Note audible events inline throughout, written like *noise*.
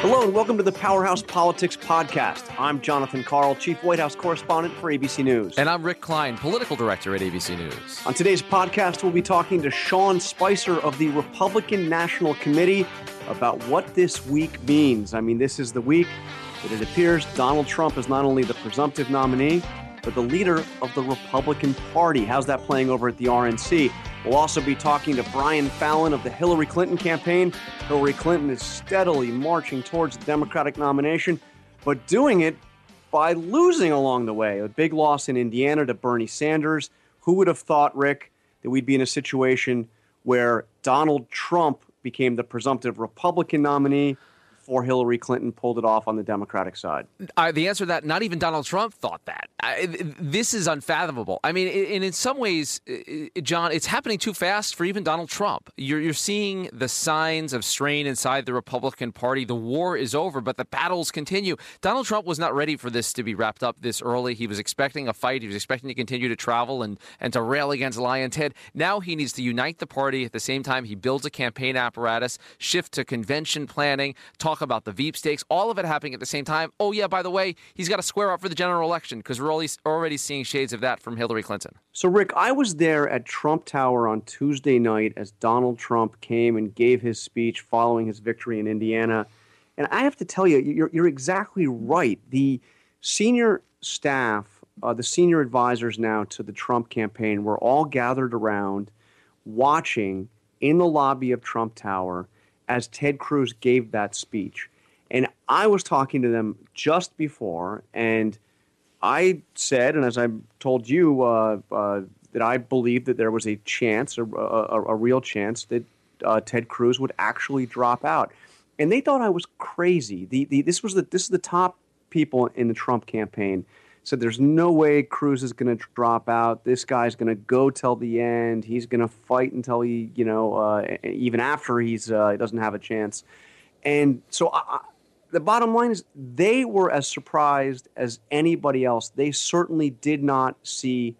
Hello and welcome to the Powerhouse Politics Podcast. I'm Jonathan Karl, Chief White House Correspondent for ABC News. And I'm Rick Klein, Political Director at ABC News. On today's podcast, we'll be talking to Sean Spicer of the Republican National Committee about what this week means. I mean, this is the week that it appears Donald Trump is not only the presumptive nominee, but the leader of the Republican Party. How's that playing over at the RNC? We'll also be talking to Brian Fallon of the Hillary Clinton campaign. Hillary Clinton is steadily marching towards the Democratic nomination, but doing it by losing along the way. A big loss in Indiana to Bernie Sanders. Who would have thought, Rick, that we'd be in a situation where Donald Trump became the presumptive Republican nominee before Hillary Clinton pulled it off on the Democratic side? Uh, the answer to that, not even Donald Trump thought that. I, this is unfathomable. I mean, and in some ways, John, it's happening too fast for even Donald Trump. You're, you're seeing the signs of strain inside the Republican Party. The war is over, but the battles continue. Donald Trump was not ready for this to be wrapped up this early. He was expecting a fight. He was expecting to continue to travel and, and to rail against Lyin' Ted. Now he needs to unite the party. At the same time, he builds a campaign apparatus, shift to convention planning, talk about the Veep stakes, all of it happening at the same time. Oh, yeah, by the way, he's got to square up for the general election because we're already seeing shades of that from Hillary Clinton. So, Rick, I was there at Trump Tower on Tuesday night as Donald Trump came and gave his speech following his victory in Indiana. And I have to tell you, you're, you're exactly right. The senior staff, uh, the senior advisors now to the Trump campaign, were all gathered around watching in the lobby of Trump Tower as Ted Cruz gave that speech. And I was talking to them just before, and I said, and as I told you, uh, uh, that I believed that there was a chance, a, a, a real chance, that uh, Ted Cruz would actually drop out. And they thought I was crazy. The, the, this was the this is the top people in the Trump campaign said there's no way Cruz is going to drop out. This guy's going to go till the end. He's going to fight until he, you know, uh, even after he's uh, he doesn't have a chance. And so I, the bottom line is they were as surprised as anybody else. They certainly did not see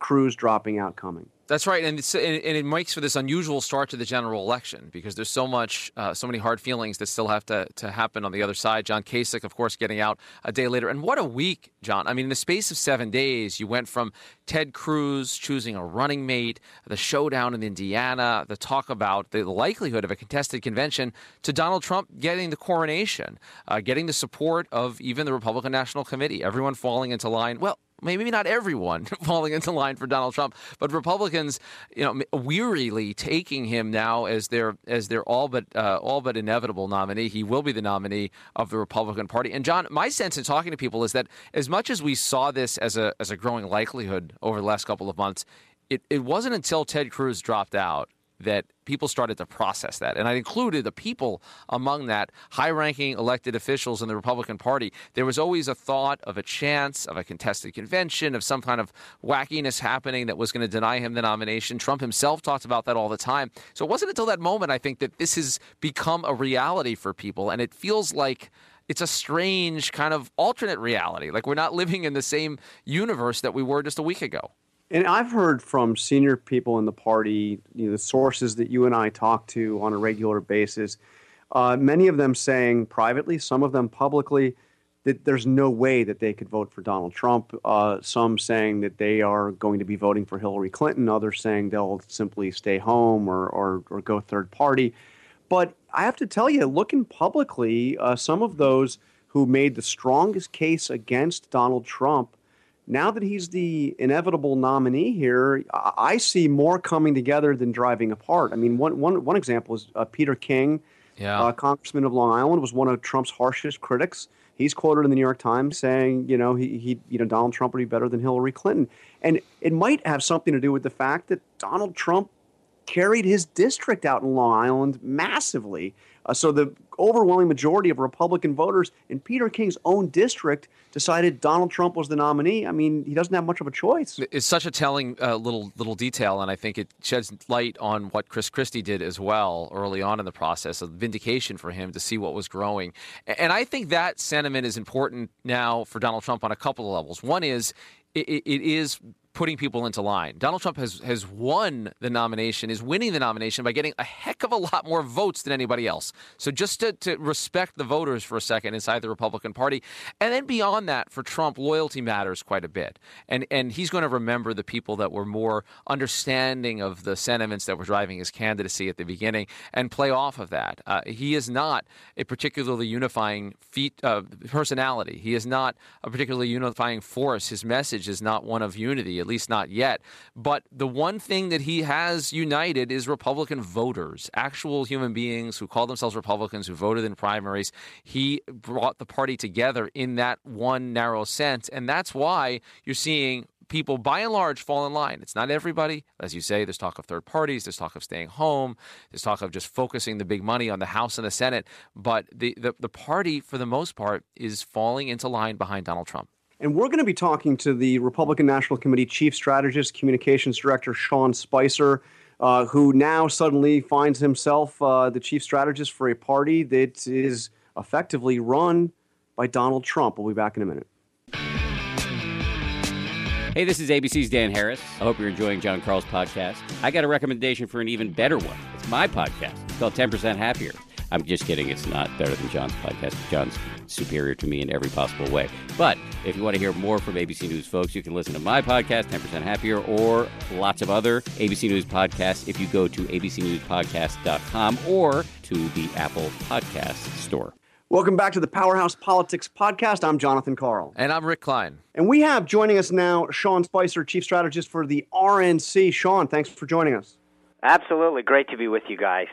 Cruz dropping out coming. That's right, and, and, it makes for this unusual start to the general election because there's so much, uh, so many hard feelings that still have to, to happen on the other side. John Kasich, of course, getting out a day later, and what a week, John! I mean, in the space of seven days, you went from Ted Cruz choosing a running mate, the showdown in Indiana, the talk about the likelihood of a contested convention, to Donald Trump getting the coronation, uh, getting the support of even the Republican National Committee, everyone falling into line. Well maybe not everyone *laughs* falling into line for Donald Trump, but Republicans, you know, wearily taking him now as their as their all but uh, all but inevitable nominee. He will be the nominee of the Republican Party. And John, my sense in talking to people is that as much as we saw this as a as a growing likelihood over the last couple of months, it, it wasn't until Ted Cruz dropped out that people started to process that. And I included the people among that, high ranking elected officials in the Republican Party. There was always a thought of a chance of a contested convention, of some kind of wackiness happening that was going to deny him the nomination. Trump himself talked about that all the time. So it wasn't until that moment, I think, that this has become a reality for people. And it feels like it's a strange kind of alternate reality. Like we're not living in the same universe that we were just a week ago. And I've heard from senior people in the party, you know, the sources that you and I talk to on a regular basis, uh, many of them saying privately, some of them publicly, that there's no way that they could vote for Donald Trump. Uh, some saying that they are going to be voting for Hillary Clinton. Others saying they'll simply stay home or, or, or go third party. But I have to tell you, looking publicly, uh, some of those who made the strongest case against Donald Trump now that he's the inevitable nominee here, I see more coming together than driving apart. I mean, one, one, one example is uh, Peter King, yeah. uh, congressman of Long Island, was one of Trump's harshest critics. He's quoted in the New York Times saying, you know, he, he, you know, Donald Trump would be better than Hillary Clinton, and it might have something to do with the fact that Donald Trump carried his district out in Long Island massively. Uh, so the overwhelming majority of Republican voters in Peter King's own district decided Donald Trump was the nominee. I mean, he doesn't have much of a choice. It's such a telling uh, little little detail, and I think it sheds light on what Chris Christie did as well early on in the process, a vindication for him to see what was growing. And I think that sentiment is important now for Donald Trump on a couple of levels. One is it, it is putting people into line. Donald Trump has has won the nomination, is winning the nomination by getting a heck of a lot more votes than anybody else. So just to, to respect the voters for a second inside the Republican Party, and then beyond that, for Trump, loyalty matters quite a bit, and and he's going to remember the people that were more understanding of the sentiments that were driving his candidacy at the beginning, and play off of that. Uh, he is not a particularly unifying feat, uh, personality. He is not a particularly unifying force. His message is not one of unity, at least not yet. But the one thing that he has united is Republican voters, actual human beings who call themselves Republicans, who voted in primaries. He brought the party together in that one narrow sense. And that's why you're seeing people by and large fall in line. It's not everybody. As you say, there's talk of third parties, there's talk of staying home, there's talk of just focusing the big money on the House and the Senate. But the, the, the party, for the most part, is falling into line behind Donald Trump. And we're going to be talking to the Republican National Committee Chief Strategist, Communications Director Sean Spicer, uh, who now suddenly finds himself uh, the chief strategist for a party that is effectively run by Donald Trump. We'll be back in a minute. Hey, this is ABC's Dan Harris. I hope you're enjoying Jon Karl's podcast. I got a recommendation for an even better one. It's my podcast. It's called 10% Happier. I'm just kidding. It's not better than John's podcast. John's superior to me in every possible way. But if you want to hear more from ABC News folks, you can listen to my podcast, 10% Happier, or lots of other ABC News podcasts if you go to abcnewspodcast.com or to the Apple Podcast Store. Welcome back to the Powerhouse Politics Podcast. I'm Jonathan Karl. And I'm Rick Klein. And we have joining us now Sean Spicer, Chief Strategist for the RNC. Sean, thanks for joining us. Absolutely. Great to be with you guys.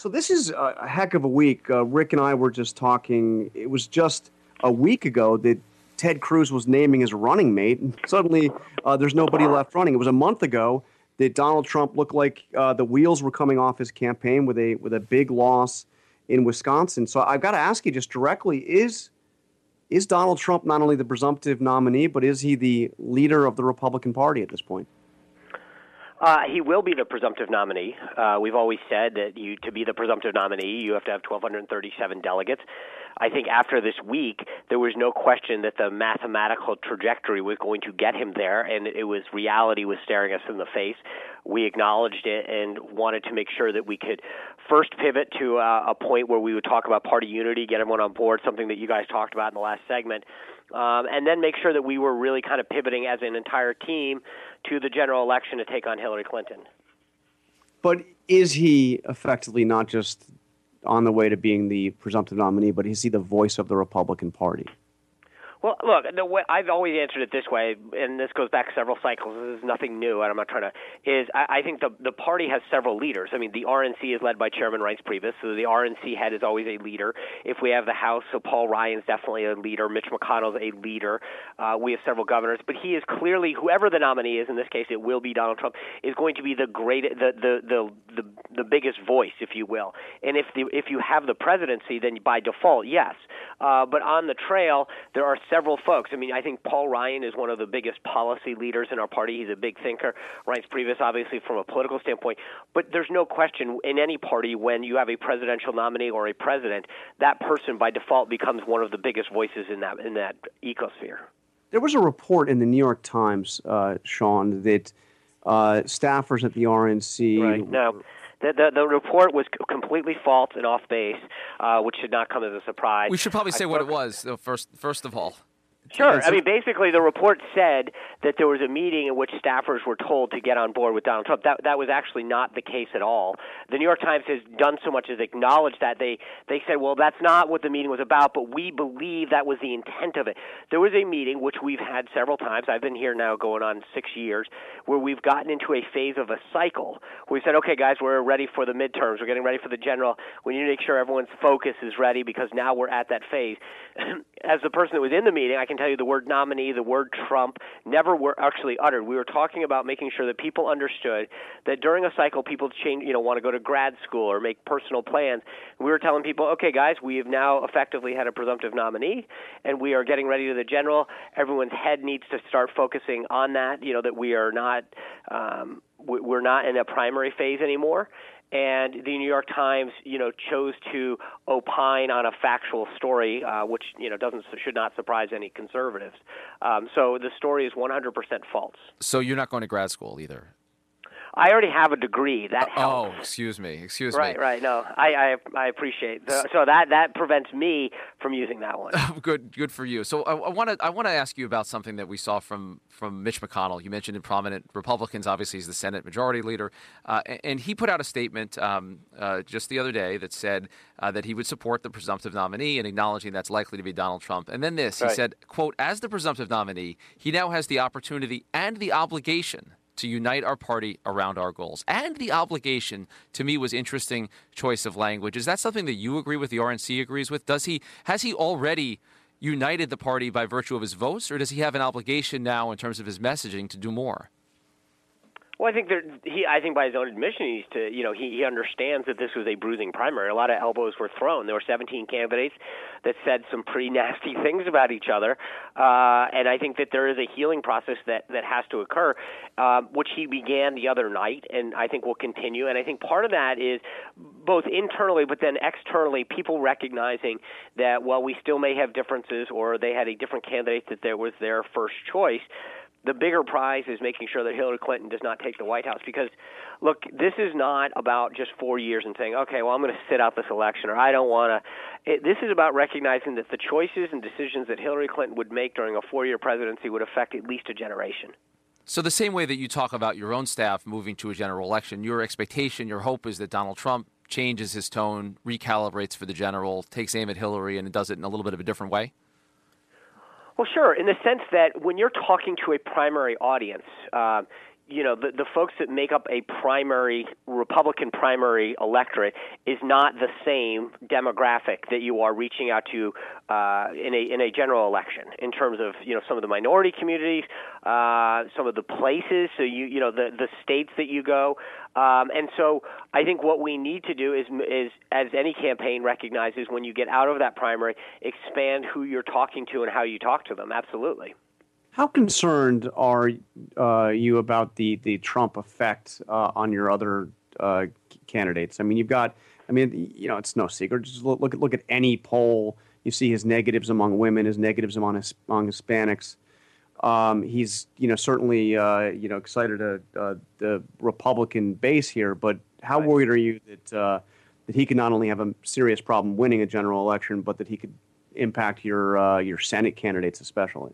So this is a heck of a week. Uh, Rick and I were just talking. It was just a week ago that Ted Cruz was naming his running mate, and suddenly uh, there's nobody left running. It was a month ago that Donald Trump looked like uh, the wheels were coming off his campaign with a with a big loss in Wisconsin. So I've got to ask you just directly: Is is Donald Trump not only the presumptive nominee, but is he the leader of the Republican Party at this point? Uh, he will be the presumptive nominee. Uh, we've always said that you to be the presumptive nominee, you have to have 1,237 delegates. I think after this week, there was no question that the mathematical trajectory was going to get him there, and it was reality was staring us in the face. We acknowledged it and wanted to make sure that we could first pivot to uh, a point where we would talk about party unity, get everyone on board, something that you guys talked about in the last segment, um, and then make sure that we were really kind of pivoting as an entire team to the general election to take on Hillary Clinton. But is he effectively not just on the way to being the presumptive nominee, but is he the voice of the Republican Party? Well, look, the way, I've always answered it this way, and this goes back several cycles. This is nothing new, and I'm not trying to. Is I, I think the the party has several leaders. I mean, the RNC is led by Chairman Reince Priebus, so the RNC head is always a leader. If we have the House, so Paul Ryan's definitely a leader. Mitch McConnell's a leader. Uh, we have several governors, but he is clearly whoever the nominee is. In this case, it will be Donald Trump. Is going to be the great, the the the the, the biggest voice, if you will. And if the if you have the presidency, then by default, yes. Uh, but on the trail, there are several folks. I mean, I think Paul Ryan is one of the biggest policy leaders in our party. He's a big thinker. Reince Priebus, obviously, from a political standpoint. But there's no question in any party when you have a presidential nominee or a president, that person by default becomes one of the biggest voices in that in that ecosphere. There was a report in the New York Times, uh, Sean, that uh, staffers at the RNC. Right. No. The, the, the report was completely false and off base, uh, which should not come as a surprise. We should probably say what it was, though, first, first of all. Sure. I mean, basically, the report said that there was a meeting in which staffers were told to get on board with Donald Trump. That that was actually not the case at all. The New York Times has done so much as acknowledged that. They they said, well, that's not what the meeting was about, but we believe that was the intent of it. There was a meeting which we've had several times. I've been here now going on six years, where we've gotten into a phase of a cycle. We said, okay, guys, we're ready for the midterms. We're getting ready for the general. We need to make sure everyone's focus is ready because now we're at that phase. *clears throat* As the person that was in the meeting, I can tell you the word nominee, the word Trump never were actually uttered. We were talking about making sure that people understood that during a cycle, people change, you know, want to go to grad school or make personal plans. We were telling people, okay, guys, we have now effectively had a presumptive nominee, and we are getting ready to the general. Everyone's head needs to start focusing on that. You know, that we are not. Um, we're not in a primary phase anymore and the New York Times, you know, chose to opine on a factual story, uh, which you know doesn't should not surprise any conservatives. Um, so the story is 100% false. So you're not going to grad school either. I already have a degree. That oh, helps. Oh, excuse me. Excuse right, me. Right, right. No, I, I, I appreciate. The, so that that prevents me from using that one. *laughs* good, good for you. So I want to I want to ask you about something that we saw from from Mitch McConnell. You mentioned in prominent Republicans. Obviously, he's the Senate Majority Leader, uh, and he put out a statement um, uh, just the other day that said uh, that he would support the presumptive nominee and acknowledging that's likely to be Donald Trump. And then this, right. he said, "quote As the presumptive nominee, he now has the opportunity and the obligation." To unite our party around our goals. And the obligation, to me, was interesting choice of language. Is that something that you agree with, the RNC agrees with? Does he has he already united the party by virtue of his votes, or does he have an obligation now in terms of his messaging to do more? Well, I think there, he. I think by his own admission, he's to. You know, he, he understands that this was a bruising primary. A lot of elbows were thrown. There were 17 candidates that said some pretty nasty *laughs* things about each other, uh, and I think that there is a healing process that that has to occur, uh, which he began the other night, and I think will continue. And I think part of that is both internally, but then externally, people recognizing that while we still may have differences, or they had a different candidate that there was their first choice the bigger prize is making sure that Hillary Clinton does not take the White House because look, this is not about just 4 years and saying, "Okay, well I'm going to sit out this election or I don't want to." This is about recognizing that the choices and decisions that Hillary Clinton would make during a 4-year presidency would affect at least a generation. So the same way that you talk about your own staff moving to a general election, your expectation, your hope is that Donald Trump changes his tone, recalibrates for the general, takes aim at Hillary and does it in a little bit of a different way? Well, sure, in the sense that when you're talking to a primary audience, uh, you know, the, the folks that make up a primary Republican primary electorate is not the same demographic that you are reaching out to uh, in a in a general election. In terms of you know some of the minority communities, uh, some of the places, so you you know the the states that you go, um, and so I think what we need to do is is as any campaign recognizes when you get out of that primary, expand who you're talking to and how you talk to them. Absolutely. How concerned are uh, you about the the Trump effect uh, on your other uh, candidates? I mean, you've got. I mean, you know, it's no secret. Just look look at look at any poll. You see his negatives among women, his negatives among his, among Hispanics. Um, he's you know certainly uh, you know excited to uh, the Republican base here, but how worried are you that uh, that he could not only have a serious problem winning a general election, but that he could impact your your Senate candidates especially?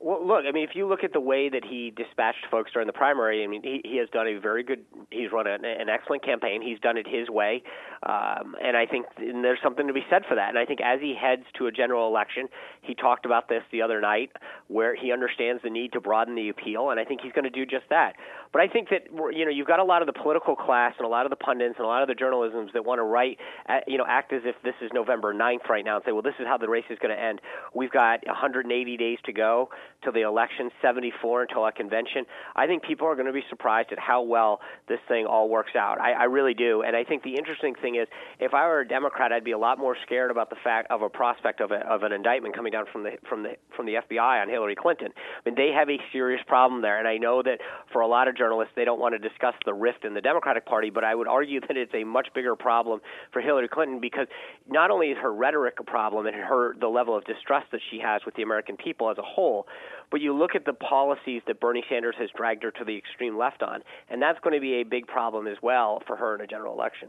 Well, look, I mean, if you look at the way that he dispatched folks during the primary, I mean, he, he has done a very good. He's run an, an excellent campaign. He's done it his way, um, and I think and there's something to be said for that. And I think as he heads to a general election, he talked about this the other night, where he understands the need to broaden the appeal, and I think he's going to do just that. But I think that you know you've got a lot of the political class and a lot of the pundits and a lot of the journalisms that want to write, you know, act as if this is November 9th right now and say, well, this is how the race is going to end. We've got 180 days to go till the election, 74 until a convention. I think people are going to be surprised at how well this thing all works out. I, I really do. And I think the interesting thing is, if I were a Democrat, I'd be a lot more scared about the fact of a prospect of, a, of an indictment coming down from the from the from the FBI on Hillary Clinton. I mean, they have a serious problem there, and I know that for a lot of journalists, they don't want to discuss the rift in the Democratic Party, but I would argue *laughs* that it's a much bigger problem for Hillary Clinton because not only is her rhetoric a problem and her the level of distrust that she has with the American people as a whole, but you look at the policies that Bernie Sanders has dragged her to the extreme left on, and that's going to be a big problem as well for her in a general election.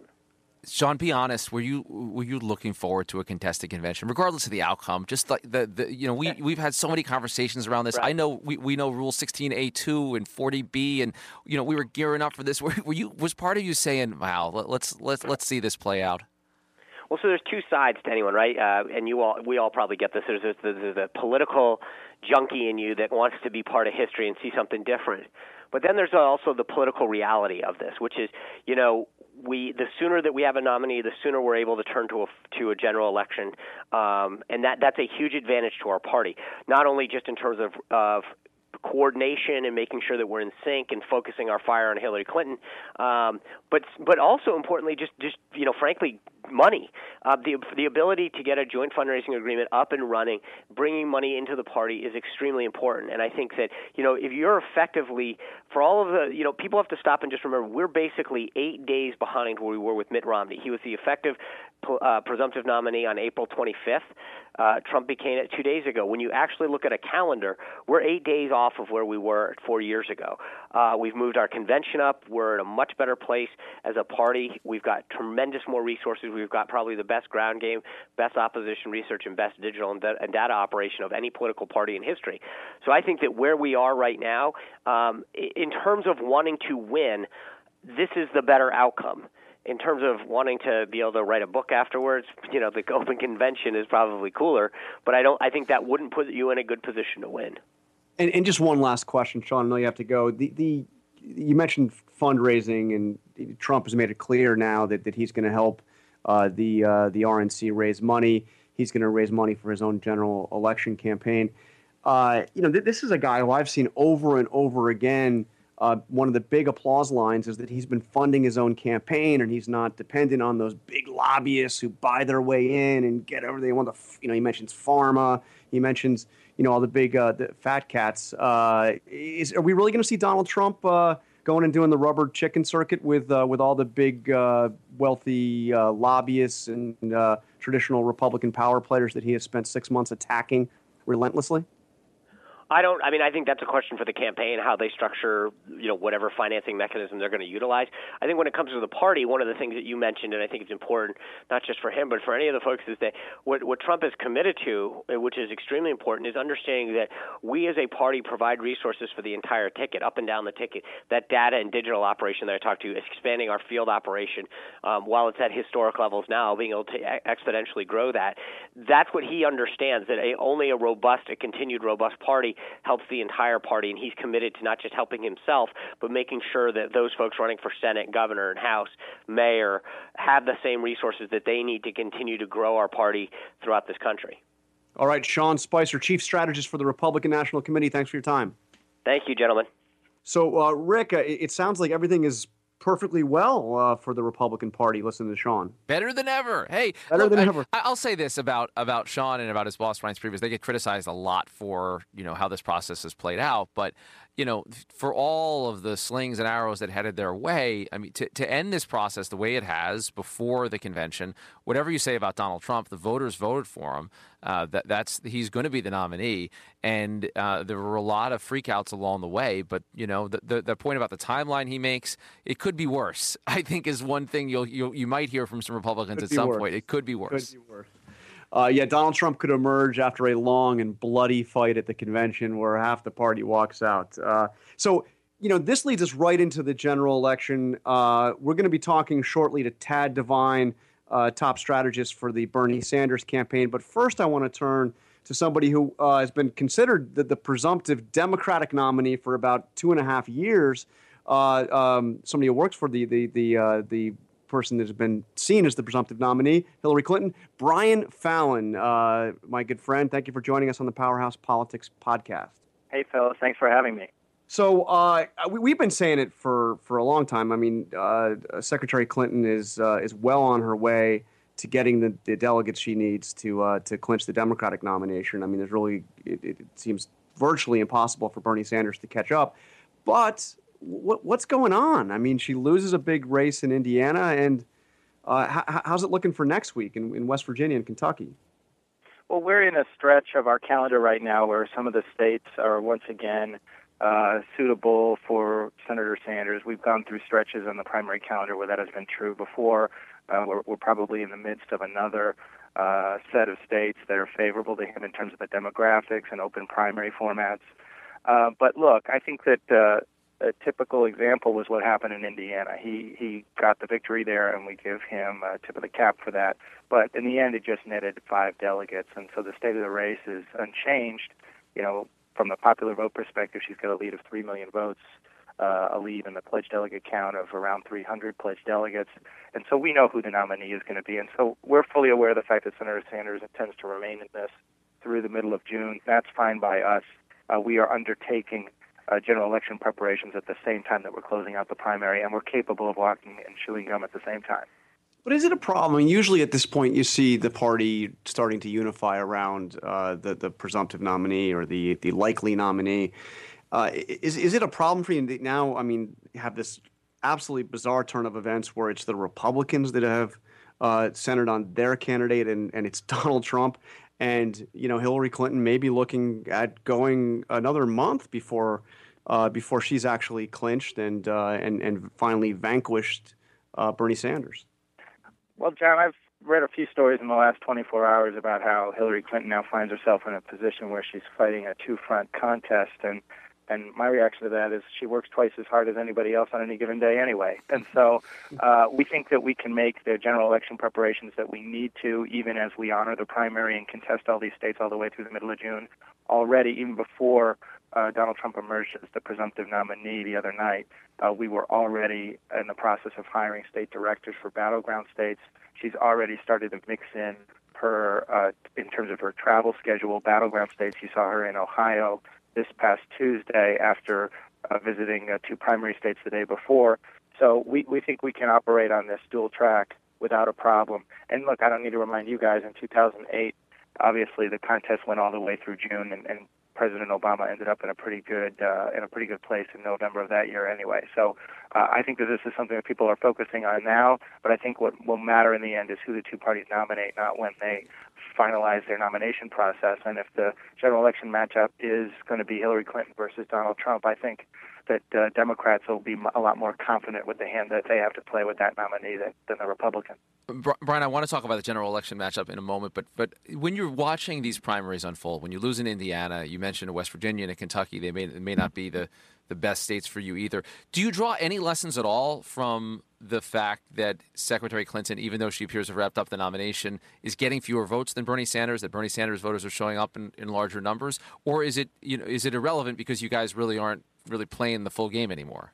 Sean, be honest. Were you were you looking forward to a contested convention, regardless of the outcome? Just like the, the you know we we've had so many conversations around this. Right. I know we, we know Rule sixteen A two and forty B, and you know we were gearing up for this. *laughs* Were, were you was part of you saying, "Wow, let's let's let's see this play out"? Well, so there's two sides to anyone, right? Uh, and you all, we all probably get this. There's, there's, there's a political junkie in you that wants to be part of history and see something different. But then there's also the political reality of this, which is, you know, we the sooner that we have a nominee, the sooner we're able to turn to a to a general election, um, and that that's a huge advantage to our party. Not only just in terms of of coordination and making sure that we're in sync and focusing our fire on Hillary Clinton, um, but but also importantly, just just you know, frankly, money. Uh, the the ability to get a joint fundraising agreement up and running, bringing money into the party is extremely important. And I think that you know if you're effectively for all of the you know people have to stop and just remember we're basically eight days behind where we were with Mitt Romney. He was the effective uh, presumptive nominee on April 25th. Uh, Trump became it two days ago. When you actually look at a calendar, we're eight days off of where we were four years ago. Uh, we've moved our convention up. We're in a much better place as a party. We've got tremendous more resources. We've got probably the best ground game, best opposition research, and best digital and, and data operation of any political party in history. So I think that where we are right now, um, in terms of wanting to win, this is the better outcome in terms of wanting to be able to write a book afterwards, you know, the *laughs* open convention is probably cooler, but I don't. I think that wouldn't put you in a good position to win. And, and just one last question, Sean. I know you have to go. The the you mentioned fundraising, and Trump has made it clear now that, that he's going to help uh, the uh, the RNC raise money. He's going to raise money for his own general election campaign. Uh, you know, th- this is a guy who I've seen over and over again uh, one of the big applause lines is that he's been funding his own campaign and he's not dependent on those big lobbyists who buy their way in and get everything they want. To, you know, he mentions pharma. He mentions you know all the big uh, the fat cats. Uh, is are we really going to see Donald Trump uh, going and doing the rubber chicken circuit with uh, with all the big uh, wealthy lobbyists and traditional Republican power players that he has spent six months attacking relentlessly? I don't. I mean, I think that's a question for the campaign, how they structure, you know, whatever financing mechanism they're going to utilize. I think when it comes to the party, one of the things that you mentioned, and I think it's important, not just for him, but for any of the folks, is that what, what Trump is committed to, which is extremely important, is understanding that we as a party provide resources for the entire ticket, up and down the ticket. That data and digital operation that I talked to, expanding our field operation, um, while it's at historic levels now, being able to exponentially grow that. That's what he understands. That a, only a robust, a continued robust party helps the entire party, and he's committed to not just helping himself, but making sure that those folks running for Senate, governor, and House, mayor have the same resources that they need to continue to grow our party throughout this country. All right, Sean Spicer, Chief Strategist for the Republican National Committee. Thanks for your time. Thank you, gentlemen. So, uh, Rick, uh, it sounds like everything is perfectly well uh, for the Republican Party. Listen to Sean. Better than ever. Hey, better look, than I, ever. I'll say this about about Sean and about his boss Reince Priebus. They get criticized a lot for you know how this process has played out, but you know, for all of the slings and arrows that headed their way, I mean, to, to end this process the way it has before the convention, whatever you say about Donald Trump, the voters voted for him. Uh, that that's he's going to be the nominee, and uh, there were a lot of freakouts along the way. But you know, the, the, the point about the timeline he makes, it could be worse. *laughs* I think is one thing you'll, you'll you might hear from some Republicans at some worse. point. It could be worse. Could be worse. Uh, yeah, Donald Trump could emerge after a long and bloody fight at the convention where half the party walks out. Uh, so, you know, this leads us right into the general election. Uh, we're going to be talking shortly to Tad Devine, uh, top strategist for the Bernie Sanders campaign. But first, I want to turn to somebody who uh, has been considered the, the, presumptive Democratic nominee for about two and a half years. Uh, um, somebody who works for the the the the person that has been seen as the presumptive nominee, Hillary Clinton. Brian Fallon, uh, my good friend, thank you for joining us on the Powerhouse Politics podcast. Hey, fellas, thanks for having me. So uh, we, have been saying it for, for a long time. I mean, uh, Secretary Clinton is uh, is well on her way to getting the, the delegates she needs to uh, to clinch the Democratic nomination. I mean, there's really it, it seems virtually impossible for Bernie Sanders to catch up. But what, what's going on? I mean, she loses a big race in Indiana, and uh, how, how's it looking for next week in, in West Virginia and Kentucky? Well, we're in a stretch of our calendar right now where some of the states are once again uh, suitable for Senator Sanders. We've gone through stretches on the primary calendar where that has been true before. Uh, we're, we're, probably in the midst of another uh, set of states that are favorable to him in terms of the demographics and open primary formats. Uh, but look, I think that uh, a typical example was what happened in Indiana. He he got the victory there, and we give him a tip of the cap for that. But in the end, it just netted five delegates, and so the state of the race is unchanged. You know, from a popular vote perspective, she's got a lead of three million votes, uh, a lead in the pledged delegate count of around 300 pledged delegates, and so we know who the nominee is going to be, and so we're fully aware of the fact that Senator Sanders intends to remain in this through the middle of June. That's fine by us. Uh, we are undertaking uh, general election preparations at the same time that we're closing out the primary, and we're capable of walking and chewing gum at the same time. But is it a problem? I mean, usually at this point, you see the party starting to unify around uh, the the presumptive nominee or the the likely nominee. Uh, is is it a problem for you now? I mean, have this absolutely bizarre turn of events where it's the Republicans that have uh, centered on their candidate, and, and it's *laughs* Donald Trump, and you know Hillary Clinton may be looking at going another month before uh, before she's actually clinched and uh, and and finally vanquished uh, Bernie Sanders. Well, John, I've read a few stories in the last 24 hours about how Hillary Clinton now finds herself in a position where she's fighting a two-front contest, and and my reaction to that is she works twice as hard as anybody else on any given day anyway. And so uh, we think that we can make the general election preparations that we need to, even as we honor the primary and contest all these states all the way through the middle of June already, even before uh, Donald Trump emerged as the presumptive nominee the other night. Uh, we were already in the process of hiring state directors for battleground states. She's already started to mix in her, uh, in terms of her travel schedule, battleground states. You saw her in Ohio this past Tuesday after uh, visiting uh, two primary states the day before. So we, we think we can operate on this dual track without a problem. And look, I don't need to remind you guys, in 2008, obviously the contest went all the way through June, and, and President Obama ended up in a pretty good uh, in a pretty good place in November of that year anyway. So uh, I think that this is something that people are focusing on now. But I think what will matter in the end is who the two parties nominate, not when they finalize their nomination process. And if the general election matchup is going to be Hillary Clinton versus Donald Trump, I think that uh, Democrats will be a lot more confident with the hand that they have to play with that nominee than, than the Republican. Brian, I want to talk about the general election matchup in a moment, but but when you're watching these primaries unfold, when you lose in Indiana, you mentioned West Virginia and Kentucky, they may may not be the the best states for you either. Do you draw any lessons at all from the fact that Secretary Clinton, even though she appears to have wrapped up the nomination, is getting fewer votes than Bernie Sanders? That Bernie Sanders voters are showing up in, in larger numbers, or is it you know is it irrelevant because you guys really aren't really playing the full game anymore?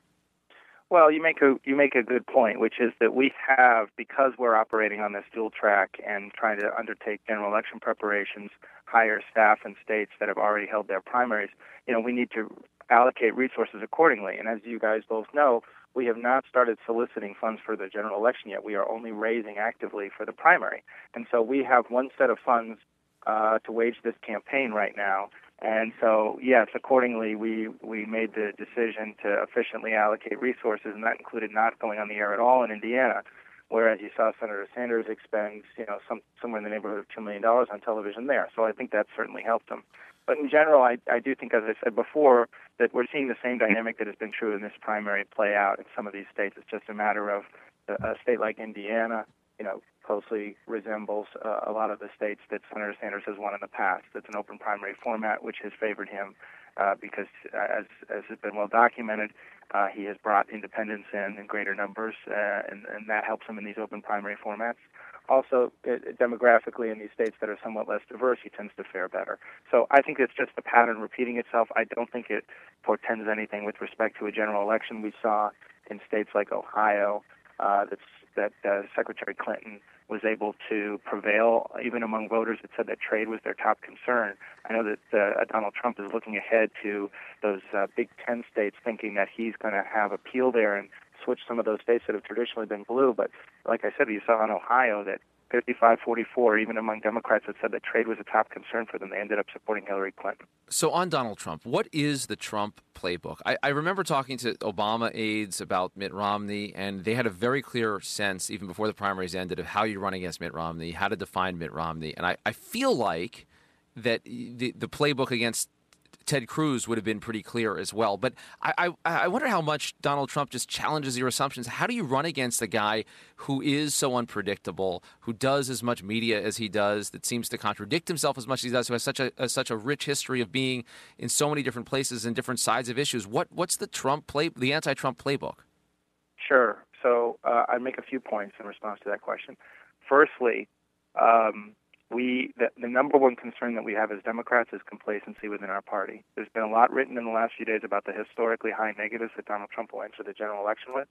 Well, you make a you make a good point, which is that we have because we're operating on this dual track and trying to undertake general election preparations, hire staff in states that have already held their primaries. You know, we need to allocate resources accordingly. And as you guys both know, we have not started soliciting funds for the general election yet. We are only raising actively for the primary. And so we have one set of funds uh, to wage this campaign right now. And so, yes, accordingly, we, we made the decision to efficiently allocate resources, and that included not going on the air at all in Indiana, whereas you saw Senator Sanders expend, you know, some somewhere in the neighborhood of two million dollars on television there. So I think that certainly helped him. But in general, I, I do think, as I said before, that we're seeing the same dynamic that has been true in this primary play out in some of these states. It's just a matter of a, state like Indiana, you know, closely resembles uh, a lot of the states that Senator Sanders has won in the past. It's an open primary format, which has favored him uh, because, uh, as, as has been well documented, uh, he has brought independents in in greater numbers, uh, and, and that helps him in these open primary formats also uh, demographically in these states that are somewhat less diverse, he tends to fare better. So I think it's just a pattern repeating itself. I don't think it portends anything with respect to a general election. We saw in states like Ohio that's, that Secretary Clinton was able to prevail even among voters that said that trade was their top concern. I know that uh, Donald Trump is looking ahead to those uh, Big Ten states, thinking that he's going to have appeal there and switch some of those states that have traditionally been blue. But like I said, you saw in Ohio that 55 44, even among Democrats that said that trade was a top concern for them, they ended up supporting Hillary Clinton. So, on Donald Trump, what is the Trump playbook? I, I, remember talking to Obama aides about Mitt Romney, and they had a very clear sense, even before the primaries ended, of how you run against Mitt Romney, how to define Mitt Romney. And I, I feel like that the, the playbook against Ted Cruz would have been pretty clear as well. But I, I, I, wonder how much Donald Trump just challenges your assumptions. How do you run against a guy who is so unpredictable, who does as much media as he does, that seems to contradict himself as much as he does, who has such a, a such a rich history of being in so many different places and different sides of issues? What what's the Trump play, the anti-Trump playbook? Sure. So uh, I'd make a few points in response to that question. Firstly. Um, we the, the number one concern that we have as Democrats is complacency within our party. There's been a lot written in the last few days about the historically high negatives that Donald Trump will enter the general election with,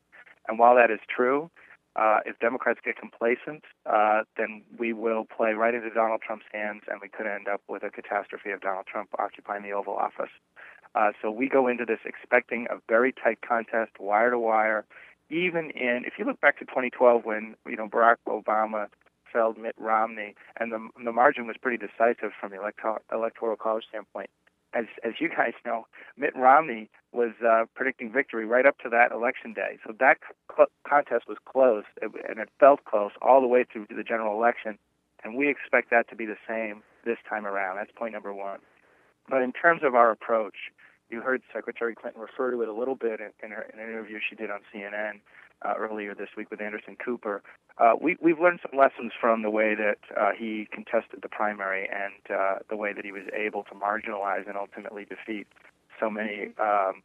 and while that is true, uh, if Democrats get complacent, uh, then we will play right into Donald Trump's hands, and we could end up with a catastrophe of Donald Trump occupying the Oval Office. Uh, so we go into this expecting a very tight contest, wire to wire, even in if you look back to 2012 when you know Barack Obama felled Mitt Romney, and the the margin was pretty decisive from the electoral electoral college standpoint. As as you guys know, Mitt Romney was uh, predicting victory right up to that election day. So that cl- contest was close, and it felt close all the way through to the general election. And we expect that to be the same this time around. That's point number one. But in terms of our approach, you heard Secretary Clinton refer to it a little bit in, in, her, in an interview she did on CNN uh, earlier this week with Anderson Cooper. Uh, we, we've learned some lessons from the way that uh, he contested the primary and uh, the way that he was able to marginalize and ultimately defeat so many um,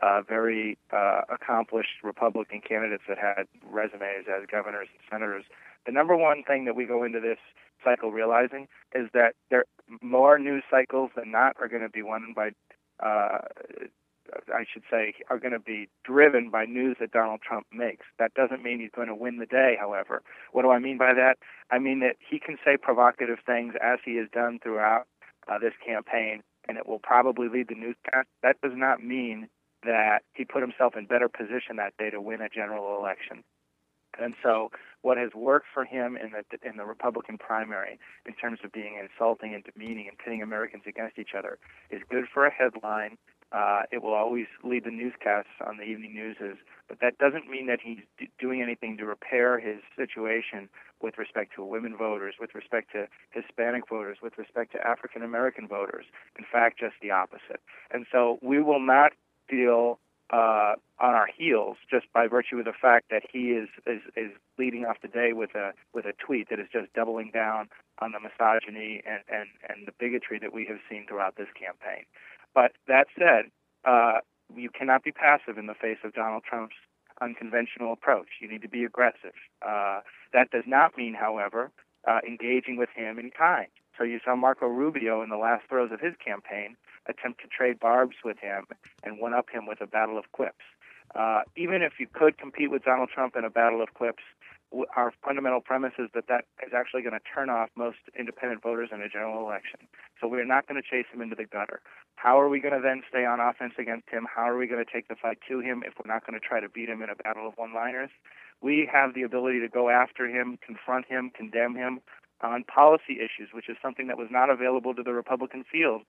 uh, very uh, accomplished Republican candidates that had resumes as governors and senators. The number one thing that we go into this cycle realizing is that there more news cycles than not are going to be won by uh, I should say, are going to be driven by news that Donald Trump makes. That doesn't mean he's going to win the day, however. What do I mean by that? I mean that he can say provocative things as he has done throughout uh, this campaign, and it will probably lead the newscast. That does not mean that he put himself in better position that day to win a general election. And so, what has worked for him in the in the Republican primary, in terms of being insulting and demeaning and pitting Americans against each other, is good for a headline. Uh, it will always lead the newscasts on the evening newses, but that doesn't mean that he's d- doing anything to repair his situation with respect to women voters, with respect to Hispanic voters, with respect to African American voters. In fact, just the opposite. And so we will not feel uh, on our heels just by virtue of the fact that he is, is is leading off the day with a with a tweet that is just doubling down on the misogyny and and and the bigotry that we have seen throughout this campaign. But that said, uh, you cannot be passive in the face of Donald Trump's unconventional approach. You need to be aggressive. Uh, that does not mean, however, uh, engaging with him in kind. So you saw Marco Rubio in the last throes of his campaign attempt to trade barbs with him and one up him with a battle of quips. Uh, even if you could compete with Donald Trump in a battle of quips, our fundamental premise is that that is actually going to turn off most independent voters in a general election. So we're not going to chase him into the gutter. How are we going to then stay on offense against him? How are we going to take the fight to him if we're not going to try to beat him in a battle of one-liners? We have the ability to go after him, confront him, condemn him on policy issues, which is something that was not available to the Republican field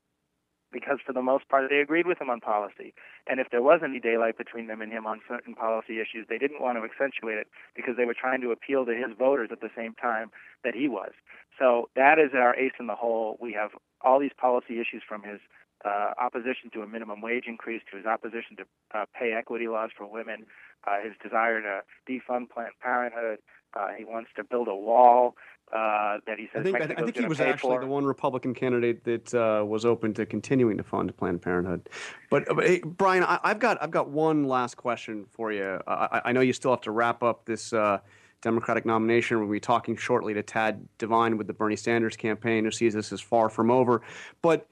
because for the most part they agreed with him on policy. And if there was any daylight between them and him on certain policy issues, they didn't want to accentuate it because they were trying to appeal to his voters at the same time that he was. So that is our ace in the hole. We have all these policy issues from his uh, opposition to a minimum wage increase, to his opposition to uh, pay equity laws for women, uh, his desire to defund Planned Parenthood. Uh, he wants to build a wall uh, that he says I think, I think he was actually for. the one Republican candidate that uh, was open to continuing to fund Planned Parenthood. But, but hey, Brian, I, have got I've got one last question for you. I, I know you still have to wrap up this. Uh, Democratic nomination. We'll be talking shortly to Tad Devine with the Bernie Sanders campaign, who sees this as far from over. But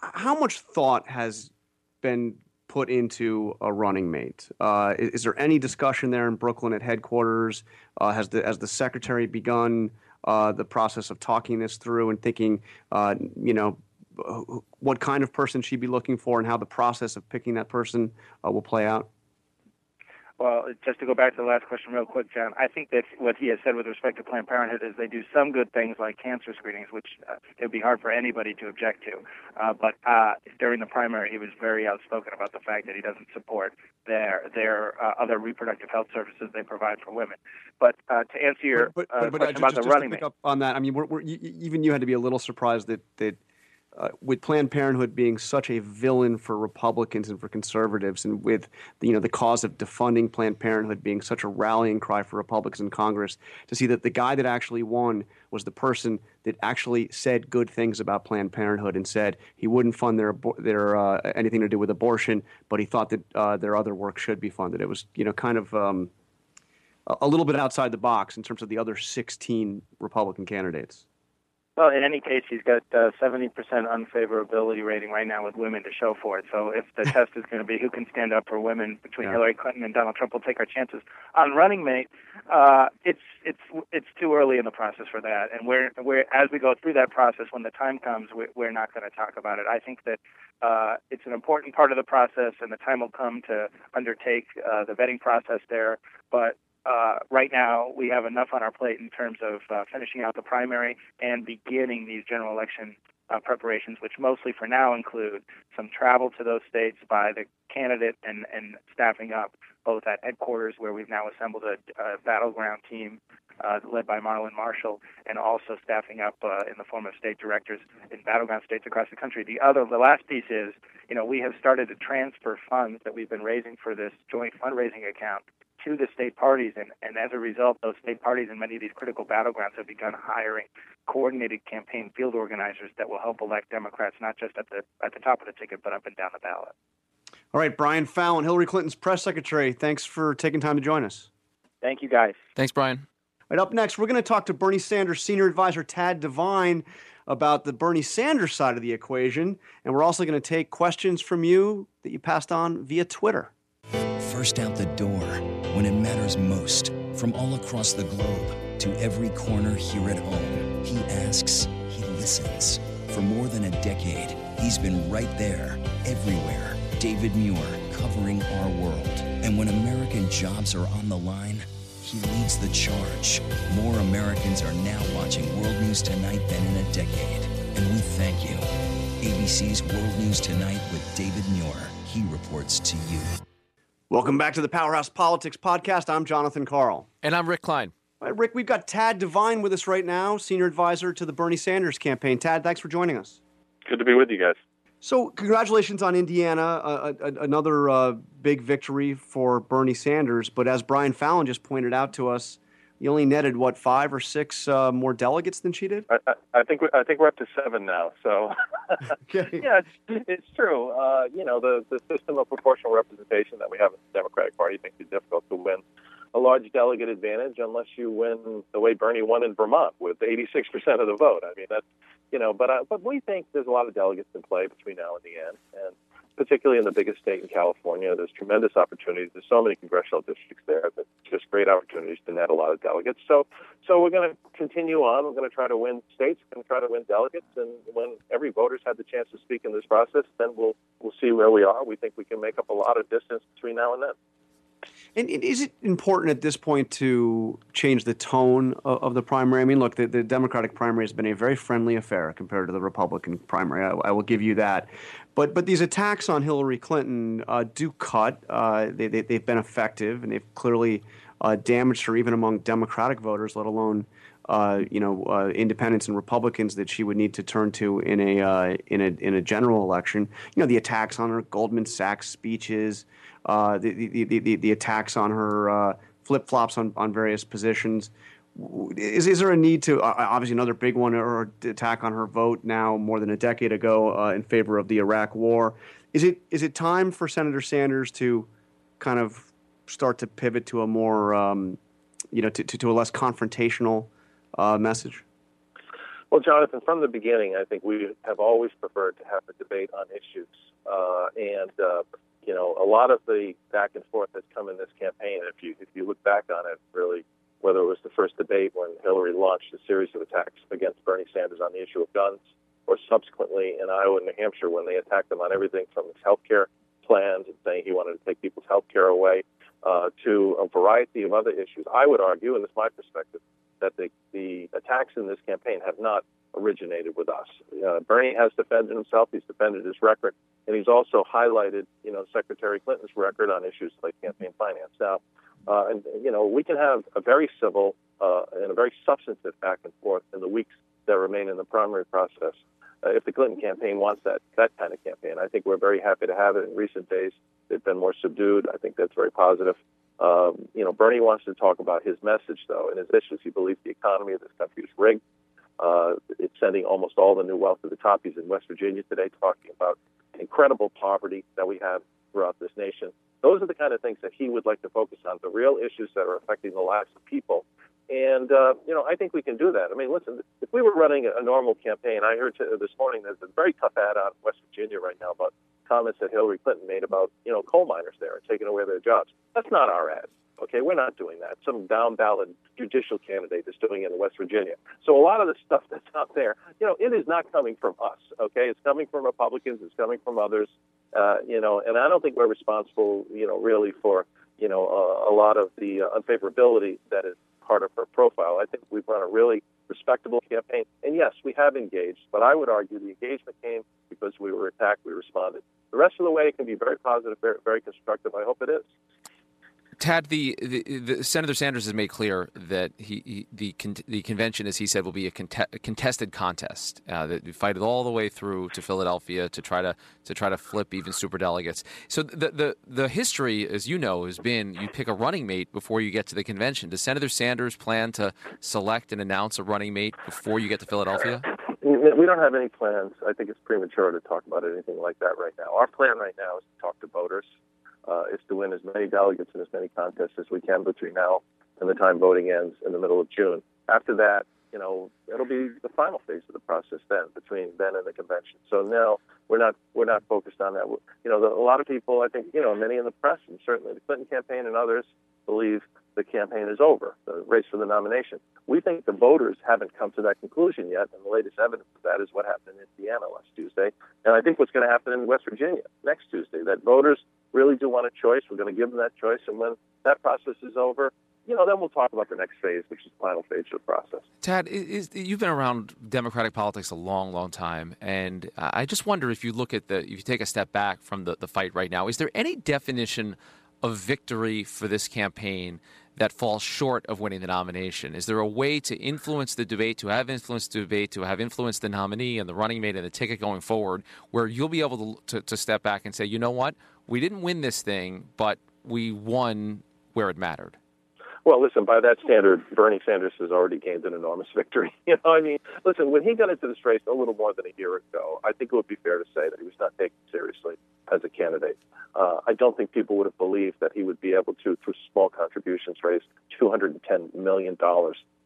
how much thought has been put into a running mate? Uh, is, is, there any discussion there in Brooklyn at headquarters? Uh, has the has the secretary begun uh, the process of talking this through and thinking, uh, you know, what kind of person she'd be looking for and how the process of picking that person uh, will play out? Well, just to go back to the last question real quick, John, I think that what he has said with respect to Planned Parenthood is they do some good things like cancer screenings, which uh, it would be hard for anybody to object to. Uh, but uh, during the primary, he was very outspoken about the fact that he doesn't support their their uh, other reproductive health services they provide for women. But uh, to answer your but, but, uh, but, question just, about just the running to pick mate, up on that, I mean, we're, we're, even you had to be a little surprised that that uh, with Planned Parenthood being such a villain for Republicans and for conservatives, and with the, you know the cause of defunding Planned Parenthood being such a rallying cry for Republicans in Congress, to see that the guy that actually won was the person that actually said good things about Planned Parenthood and said he wouldn't fund their their uh, anything to do with abortion, but he thought that uh, their other work should be funded. It was you know kind of. Um, a little bit outside the box in terms of the other 16 Republican candidates. Well, in any case, he's got uh, 70% unfavorability rating right now with women to show for it. So if the *laughs* test is going to be who can stand up for women between yeah. Hillary Clinton and Donald Trump, we'll take our chances. On running mate, uh, it's it's it's too early in the process for that, and we're we're as we go through that process, when the time comes, we're, we're not going to talk about it. I think that uh, it's an important part of the process, and the time will come to undertake uh, the vetting process there. But uh, right now we have enough on our plate in terms of uh, finishing out the primary and beginning these general election uh, preparations, which mostly for now include some travel to those states by the candidate and, and staffing up both at headquarters, where we've now assembled a, a battleground team uh, led by Marlon Marshall, and also staffing up uh, in the form of state directors in battleground states across the country. The other, the last piece is, you know, we have started to transfer funds that we've been raising for this joint fundraising account to the state parties, and, and as a result, those state parties in many of these critical battlegrounds have begun hiring coordinated campaign field organizers that will help elect Democrats not just at the at the top of the ticket, but up and down the ballot. All right, Brian Fallon, Hillary Clinton's press secretary. Thanks for taking time to join us. Thank you, guys. Thanks, Brian. Right up next, we're going to talk to Bernie Sanders senior advisor Tad Devine about the Bernie Sanders side of the equation, and we're also going to take questions from you that you passed on via Twitter. First out the door when it matters most. From all across the globe to every corner here at home, he asks, he listens. For more than a decade, he's been right there, everywhere. David Muir, covering our world. And when American jobs are on the line, he leads the charge. More Americans are now watching World News Tonight than in a decade. And we thank you. ABC's World News Tonight with David Muir. He reports to you. Welcome back to the Powerhouse Politics Podcast. I'm Jonathan Karl. And I'm Rick Klein. Right, Rick, we've got Tad Devine with us right now, senior advisor to the Bernie Sanders campaign. Tad, thanks for joining us. Good to be with you guys. So, congratulations on Indiana, uh, another uh, big victory for Bernie Sanders. But as Brian Fallon just pointed out to us, you only netted what five or six uh, more delegates than she did. I, I, I think we, I think we're up to seven now. So *laughs* okay. *laughs* yeah, it's, it's true. Uh, you know, the the system of proportional representation that we have in the Democratic Party makes it difficult to win a large delegate advantage unless you win the way Bernie won in Vermont with 86% of the vote. I mean, that's you know, but uh, but we think there's a lot of delegates in play between now and the end, and particularly in the biggest state in California. There's tremendous opportunities. There's so many congressional districts there that just great opportunities to net a lot of delegates. So, so we're going to continue on. We're going to try to win states. We're going to try to win delegates. And when every voter's had the chance to speak in this process, then we'll we'll see where we are. We think we can make up a lot of distance between now and then. And is it important at this point to change the tone of, the primary? I mean, look, the, the, Democratic primary has been a very friendly affair compared to the Republican primary. I, I will give you that. But but these attacks on Hillary Clinton uh, do cut. Uh, they, they have been effective, and they've clearly uh, damaged her even among Democratic voters, let alone. Uh, you know, uh, independents and Republicans that she would need to turn to in a uh, in a in a general election. You know, the attacks on her Goldman Sachs speeches, uh, the, the, the, the, attacks on her uh, flip flops on, on various positions. Is, is there a need to, obviously, another big one or attack on her vote now more than a decade ago in favor of the Iraq war? Is it, is it time for Senator Sanders to kind of start to pivot to a more, um, you know, to, to, to, a less confrontational uh, message? Well, Jonathan, from the beginning, I think we have always preferred to have a debate on issues. Uh, and uh, you know, a lot of the back and forth that's come in this campaign, if you if you look back on it, really, whether it was the first debate when Hillary launched a series of attacks against Bernie Sanders on the issue of guns, or subsequently in Iowa and New Hampshire when they attacked him on everything from his health care plans and saying he wanted to take people's health care away, uh, to a variety of other issues. I would argue, and this is my perspective, that the, the attacks in this campaign have not originated with us. Uh, Bernie has defended himself. He's defended his record, and he's also highlighted, you know, Secretary Clinton's record on issues like campaign finance. Now, uh, and you know, we can have a very civil uh, and a very substantive back and forth in the weeks that remain in the primary process. Uh, if the Clinton campaign wants that that kind of campaign, I think we're very happy to have it. In recent days, they've been more subdued. I think that's very positive. Um, you know, Bernie wants to talk about his message, though, and his issues. He believes the economy of this country is rigged. Uh, it's sending almost all the new wealth to the top. He's in West Virginia today talking about incredible poverty that we have throughout this nation. Those are the kind of things that he would like to focus on, the real issues that are affecting the lives of people. And uh, you know, I think we can do that. I mean, listen, if we were running a normal campaign, I heard this morning there's a very tough ad out in West Virginia right now about comments that Hillary Clinton made about you know coal miners there and taking away their jobs. That's not our ad. Okay, we're not doing that. Some down ballot judicial candidate is doing it in West Virginia. So a lot of the stuff that's out there, you know, it is not coming from us. Okay, it's coming from Republicans. It's coming from others. Uh, you know, and I don't think we're responsible, you know, really for you know uh, a lot of the uh, unfavorability that is part of her profile. I think we've run a really respectable campaign. And yes, we have engaged, but I would argue the engagement came because we were attacked, we responded. The rest of the way can be very positive, very, very constructive. I hope it is. Tad, the, the, the, Senator Sanders has made clear that he, he the con, the convention, as he said, will be a, cont- a contested contest. Uh, that we fight it all the way through to Philadelphia to try to to try to flip even super delegates. So the the the history, as you know, has been you pick a running mate before you get to the convention. Does Senator Sanders plan to select and announce a running mate before you get to Philadelphia? We don't have any plans. I think it's premature to talk about anything like that right now. Our plan right now is to talk to voters uh, is to win as many delegates in as many contests as we can between now and the time voting ends in the middle of June. After that, you know, it'll be the final phase of the process then, between then and the convention. So now we're not we're not focused on that. You know, the, a lot of people, I think, you know, many in the press and certainly the Clinton campaign and others believe the campaign is over, the race for the nomination. We think the voters haven't come to that conclusion yet, and the latest evidence of that is what happened in Indiana last Tuesday, and I think what's going to happen in West Virginia next Tuesday. That voters really do want a choice. We're going to give them that choice, and when that process is over, you know, then we'll talk about the next phase, which is the final phase of the process. Tad, is, you've been around Democratic politics a long, long time, and I just wonder if you look at the, if you take a step back from the, the fight right now, is there any definition of victory for this campaign that falls short of winning the nomination? Is there a way to influence the debate, to have influenced the debate, to have influenced the nominee and the running mate and the ticket going forward, where you'll be able to, to, to step back and say, you know what, we didn't win this thing, but we won where it mattered. Well, listen, by that standard, Bernie Sanders has already gained an enormous victory. *laughs* You know, I mean, listen, when he got into this race a little more than a year ago, I think it would be fair to say that he was not taken seriously as a candidate. Uh, I don't think people would have believed that he would be able to, through small contributions, raise $210 million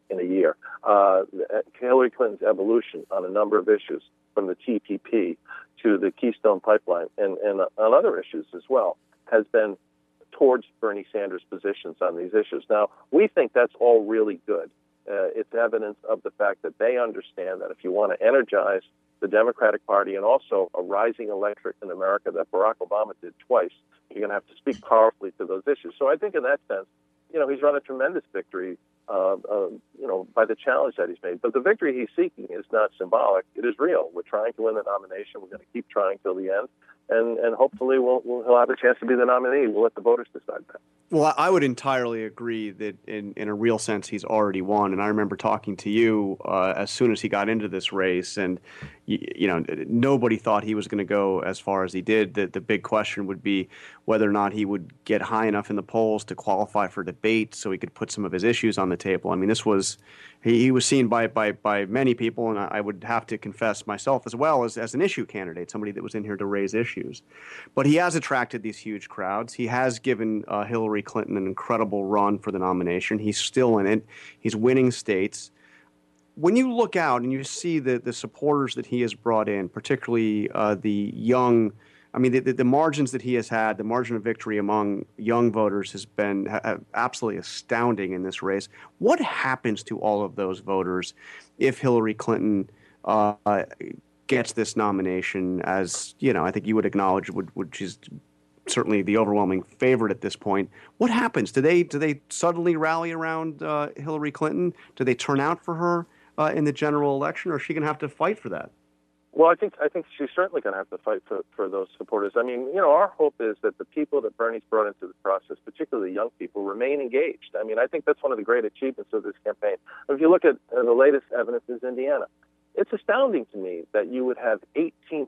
in a year. Uh, Hillary Clinton's evolution on a number of issues, from the TPP to the Keystone Pipeline and, and on other issues as well, has been towards Bernie Sanders' positions on these issues. Now, we think that's all really good. Uh, it's evidence of the fact that they understand that if you want to energize the Democratic Party and also a rising electorate in America that Barack Obama did twice, you're going to have to speak powerfully to those issues. So I think in that sense, you know, he's run a tremendous victory uh, uh, you know, by the challenge that he's made. But the victory he's seeking is not symbolic; it is real. We're trying to win the nomination. We're going to keep trying till the end, and and hopefully we'll, we'll he'll have a chance to be the nominee. We'll let the voters decide that. Well, I would entirely agree that in in a real sense he's already won. And I remember talking to you uh, as soon as he got into this race, and you, you know nobody thought he was going to go as far as he did. The the big question would be whether or not he would get high enough in the polls to qualify for debate, so he could put some of his issues on the table. I mean, this was he, he was seen by, by, by many people, and I would have to confess myself as well as, as an issue candidate, somebody that was in here to raise issues. But he has attracted these huge crowds. He has given uh, Hillary Clinton an incredible run for the nomination. He's still in it. He's winning states. When you look out and you see the, the supporters that he has brought in, particularly uh, the young – I mean, the, the, the, margins that he has had, the margin of victory among young voters has been ha, absolutely astounding in this race. What happens to all of those voters if Hillary Clinton uh, gets this nomination? As you know, I think you would acknowledge, would, would she's certainly the overwhelming favorite at this point. What happens? Do they do they suddenly rally around uh, Hillary Clinton? Do they turn out for her uh, in the general election, or is she going to have to fight for that? Well, I think I think she's certainly going to have to fight for, for those supporters. I mean, you know, our hope is that the people that Bernie's brought into the process, particularly young people, remain engaged. I mean, I think that's one of the great achievements of this campaign. If you look at uh, the latest evidence is Indiana, it's astounding to me that you would have 18%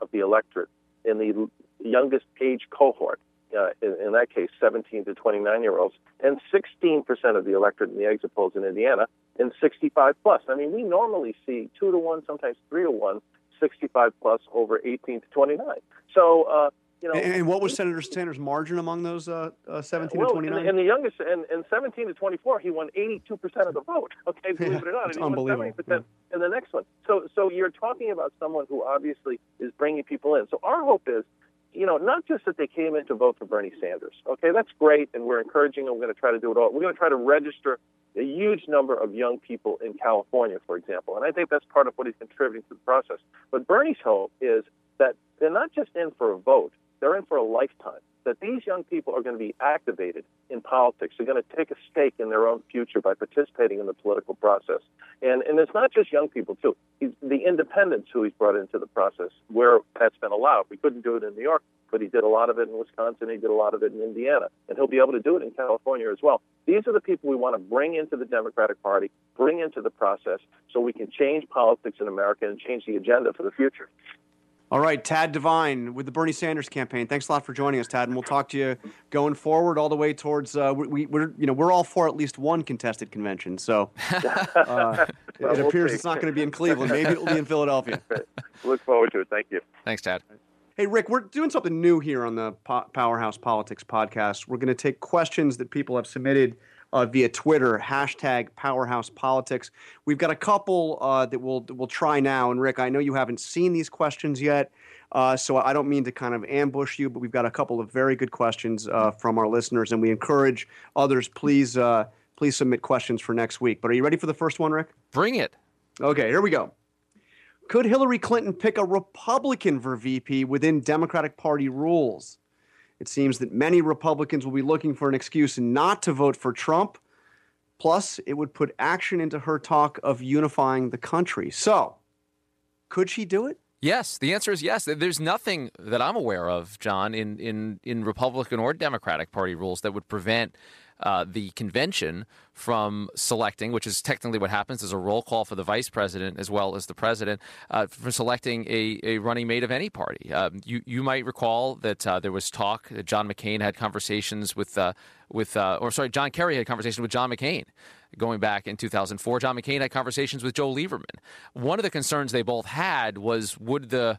of the electorate in the youngest age cohort. Uh, in, in that case, 17 to 29 year olds, and 16% of the electorate in the exit polls in Indiana in 65 plus. I mean, we normally see two to one, sometimes three to one 65 plus over 18 to 29. So, uh, you know, and, and what was Senator Sanders' margin among those uh, uh, 17 well, to 29? And, and the youngest, and, and 17 to 24, he won 82 percent of the vote. *laughs* Okay, believe Yeah, it or not, it's and he won unbelievable. 70 percent in the next one. So, so you're talking about someone who obviously is bringing people in. So our hope is, you know, not just that they came in to vote for Bernie Sanders. Okay, that's great, and we're encouraging, and we're going to try to do it all. We're going to try to register a huge number of young people in California, for example, and I think that's part of what he's contributing to the process. But Bernie's hope is that they're not just in for a vote; they're in for a lifetime. That these young people are going to be activated in politics. They're going to take a stake in their own future by participating in the political process. And and it's not just young people too. He's, the independents who he's brought into the process, where that's been allowed. We couldn't do it in New York, but he did a lot of it in Wisconsin. He did a lot of it in Indiana, and he'll be able to do it in California as well. These are the people we want to bring into the Democratic Party, bring into the process, so we can change politics in America and change the agenda for the future. All right, Tad Devine with the Bernie Sanders campaign. Thanks a lot for joining us, Tad, and we'll talk to you going forward all the way towards. Uh, we, we're you know we're all for at least one contested convention, so *laughs* uh, Well, it we'll appears see. it's not going to be in Cleveland. Maybe it'll be in Philadelphia. *laughs* Look forward to it. Thank you. Thanks, Tad. Hey, Rick, we're doing something new here on the po- Powerhouse Politics podcast. We're going to take questions that people have submitted uh, via Twitter, hashtag Powerhouse Politics. We've got a couple uh, that we'll, we'll try now. And, Rick, I know you haven't seen these questions yet, uh, so I don't mean to kind of ambush you, but we've got a couple of very good questions uh, from our listeners, and we encourage others, please, uh, please submit questions for next week. But are you ready for the first one, Rick? Bring it. Okay, here we go. Could Hillary Clinton pick a Republican for VP within Democratic Party rules? It seems that many Republicans will be looking for an excuse not to vote for Trump. Plus, it would put action into her talk of unifying the country. So, could she do it? Yes, the answer is yes. There's nothing that I'm aware of, Jon, in, in, in Republican or Democratic Party rules that would prevent uh, the convention from selecting, which is technically what happens, is a roll call for the vice president as well as the president, uh, for selecting a, a running mate of any party. Um, you, you might recall that uh, there was talk that John McCain had conversations with, uh, with uh, or sorry, John Kerry had conversations with John McCain going back in 2004. John McCain had conversations with Joe Lieberman. One of the concerns they both had was would the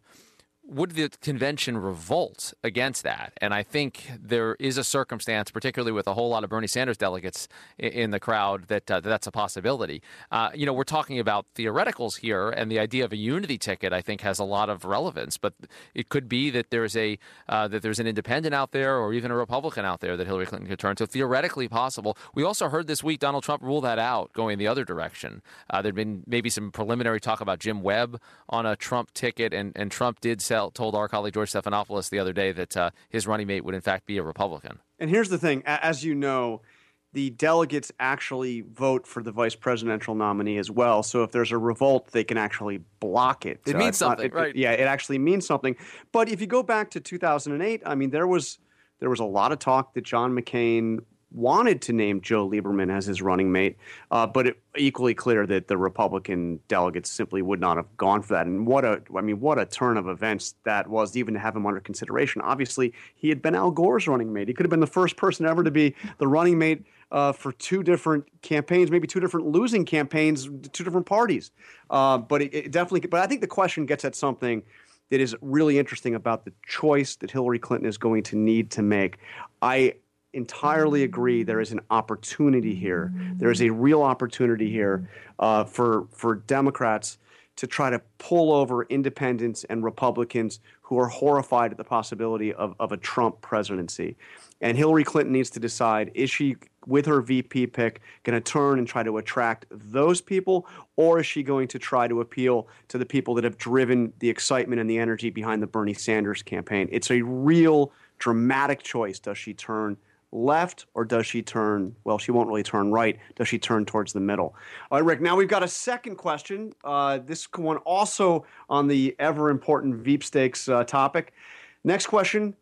would the convention revolt against that? And I think there is a circumstance, particularly with a whole lot of Bernie Sanders delegates in the crowd, that uh, that's a possibility. Uh, you know, we're talking about theoreticals here, and the idea of a unity ticket, I think, has a lot of relevance. But it could be that there's a uh, that there's an independent out there, or even a Republican out there that Hillary Clinton could turn to. Theoretically possible. We also heard this week Donald Trump rule that out, going the other direction. Uh, there'd been maybe some preliminary talk about Jim Webb on a Trump ticket, and, and Trump did sell, told our colleague George Stephanopoulos the other day that uh, his running mate would in fact be a Republican. And here's the thing as you know, the delegates actually vote for the vice presidential nominee as well. So if there's a revolt, they can actually block it. It means it's not- something, it- it- right. yeah, it actually means something. But if you go back to 2008, I mean, there was there was a lot of talk that John McCain wanted to name Joe Lieberman as his running mate, uh, but it equally clear that the Republican delegates simply would not have gone for that. And what a, I mean, what a turn of events that was, even to have him under consideration. Obviously, he had been Al Gore's running mate. He could have been the first person ever to be the running mate uh, for two different campaigns, maybe two different losing campaigns, two different parties. Uh, but it, it definitely, but I think the question gets at something that is really interesting about the choice that Hillary Clinton is going to need to make. I entirely agree. There is an opportunity here. There is a real opportunity here uh, for for Democrats to try to pull over independents and Republicans who are horrified at the possibility of, of a Trump presidency. And Hillary Clinton needs to decide is she, with her VP pick, going to turn and try to attract those people, or is she going to try to appeal to the people that have driven the excitement and the energy behind the Bernie Sanders campaign? It's a real dramatic choice. Does she turn left or does she turn, well, she won't really turn right. Does she turn towards the middle? All right, Rick, now we've got a second question. Uh, this one also on the ever important Veep Stakes uh, topic. Next question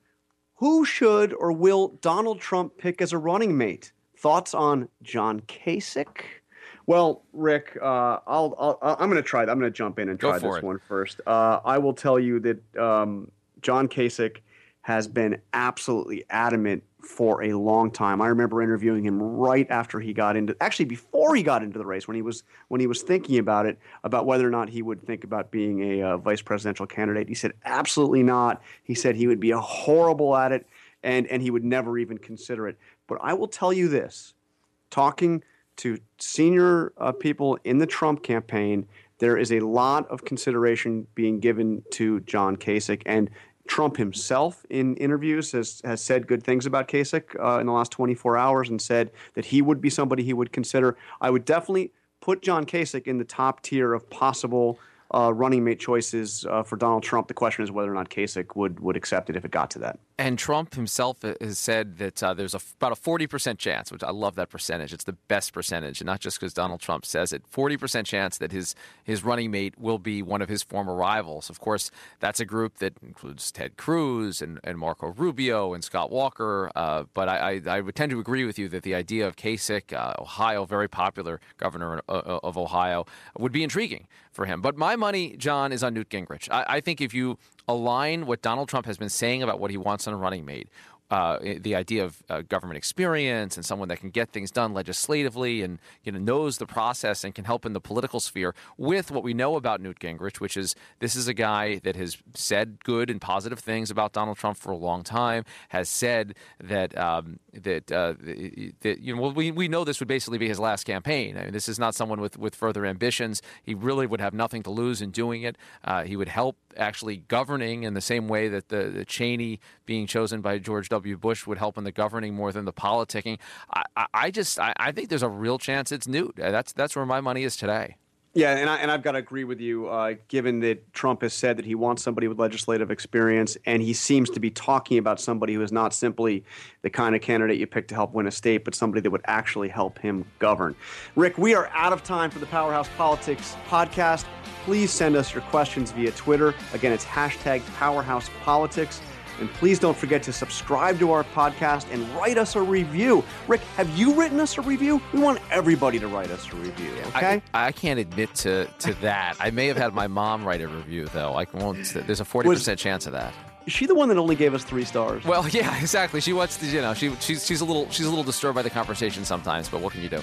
Who should or will Donald Trump pick as a running mate? Thoughts on John Kasich? Well, Rick, uh, I'll, I'll, I'm going to try. I'm going to jump in and try this it. one first. Uh, I will tell you that um, John Kasich has been absolutely adamant for a long time. I remember interviewing him right after he got into actually before he got into the race when he was when he was thinking about it about whether or not he would think about being a uh, vice presidential candidate. He said absolutely not. He said he would be a horrible at it and and he would never even consider it. But I will tell you this, talking to senior uh, people in the Trump campaign, there is a lot of consideration being given to John Kasich and Trump himself in interviews has, has said good things about Kasich uh, in the last 24 hours and said that he would be somebody he would consider. I would definitely put John Kasich in the top tier of possible uh, running mate choices uh, for Donald Trump. The question is whether or not Kasich would would accept it if it got to that. And Trump himself has said that uh, there's a, about a 40% chance, which I love that percentage. It's the best percentage, and not just because Donald Trump says it. 40% chance that his his running mate will be one of his former rivals. Of course, that's a group that includes Ted Cruz and, and Marco Rubio and Scott Walker. Uh, but I, I, I, would tend to agree with you that the idea of Kasich, uh, Ohio, very popular governor uh, of Ohio, would be intriguing for him. But my money, Jon, is on Newt Gingrich. I, I think if you align what Donald Trump has been saying about what he wants on a running mate uh, the idea of uh, government experience and someone that can get things done legislatively and you know knows the process and can help in the political sphere with what we know about Newt Gingrich, which is this is a guy that has said good and positive things about Donald Trump for a long time, has said that um, that uh, that you know well, we we know this would basically be his last campaign. I mean, this is not someone with with further ambitions. He really would have nothing to lose in doing it. Uh, he would help actually governing in the same way that the, the Cheney being chosen by George W. Bush would help in the governing more than the politicking. I, I, just I, I, think there's a real chance it's Newt. That's that's where my money is today. Yeah, and, I, and I've got to agree with you, uh, given that Trump has said that he wants somebody with legislative experience, and he seems to be talking about somebody who is not simply the kind of candidate you pick to help win a state, but somebody that would actually help him govern. Rick, we are out of time for the Powerhouse Politics podcast. Please send us your questions via Twitter. Again, it's hashtag Powerhouse Politics. And please don't forget to subscribe to our podcast and write us a review. Rick, have you written us a review? We want everybody to write us a review, okay? I, I can't admit to, to that. I may have had my mom write a review, though. I won't, there's a 40% Was, chance of that. Is she the one that only gave us three stars? Well, *laughs* yeah, exactly. She wants to, you know, she, she's, she's, a little, she's a little disturbed by the conversation sometimes, but what can you do?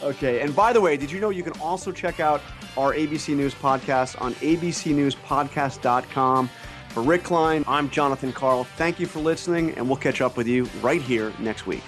Okay, and by the way, did you know you can also check out our ABC News podcast on abcnewspodcast.com? For Rick Klein, I'm Jonathan Karl. Thank you for listening, and we'll catch up with you right here next week.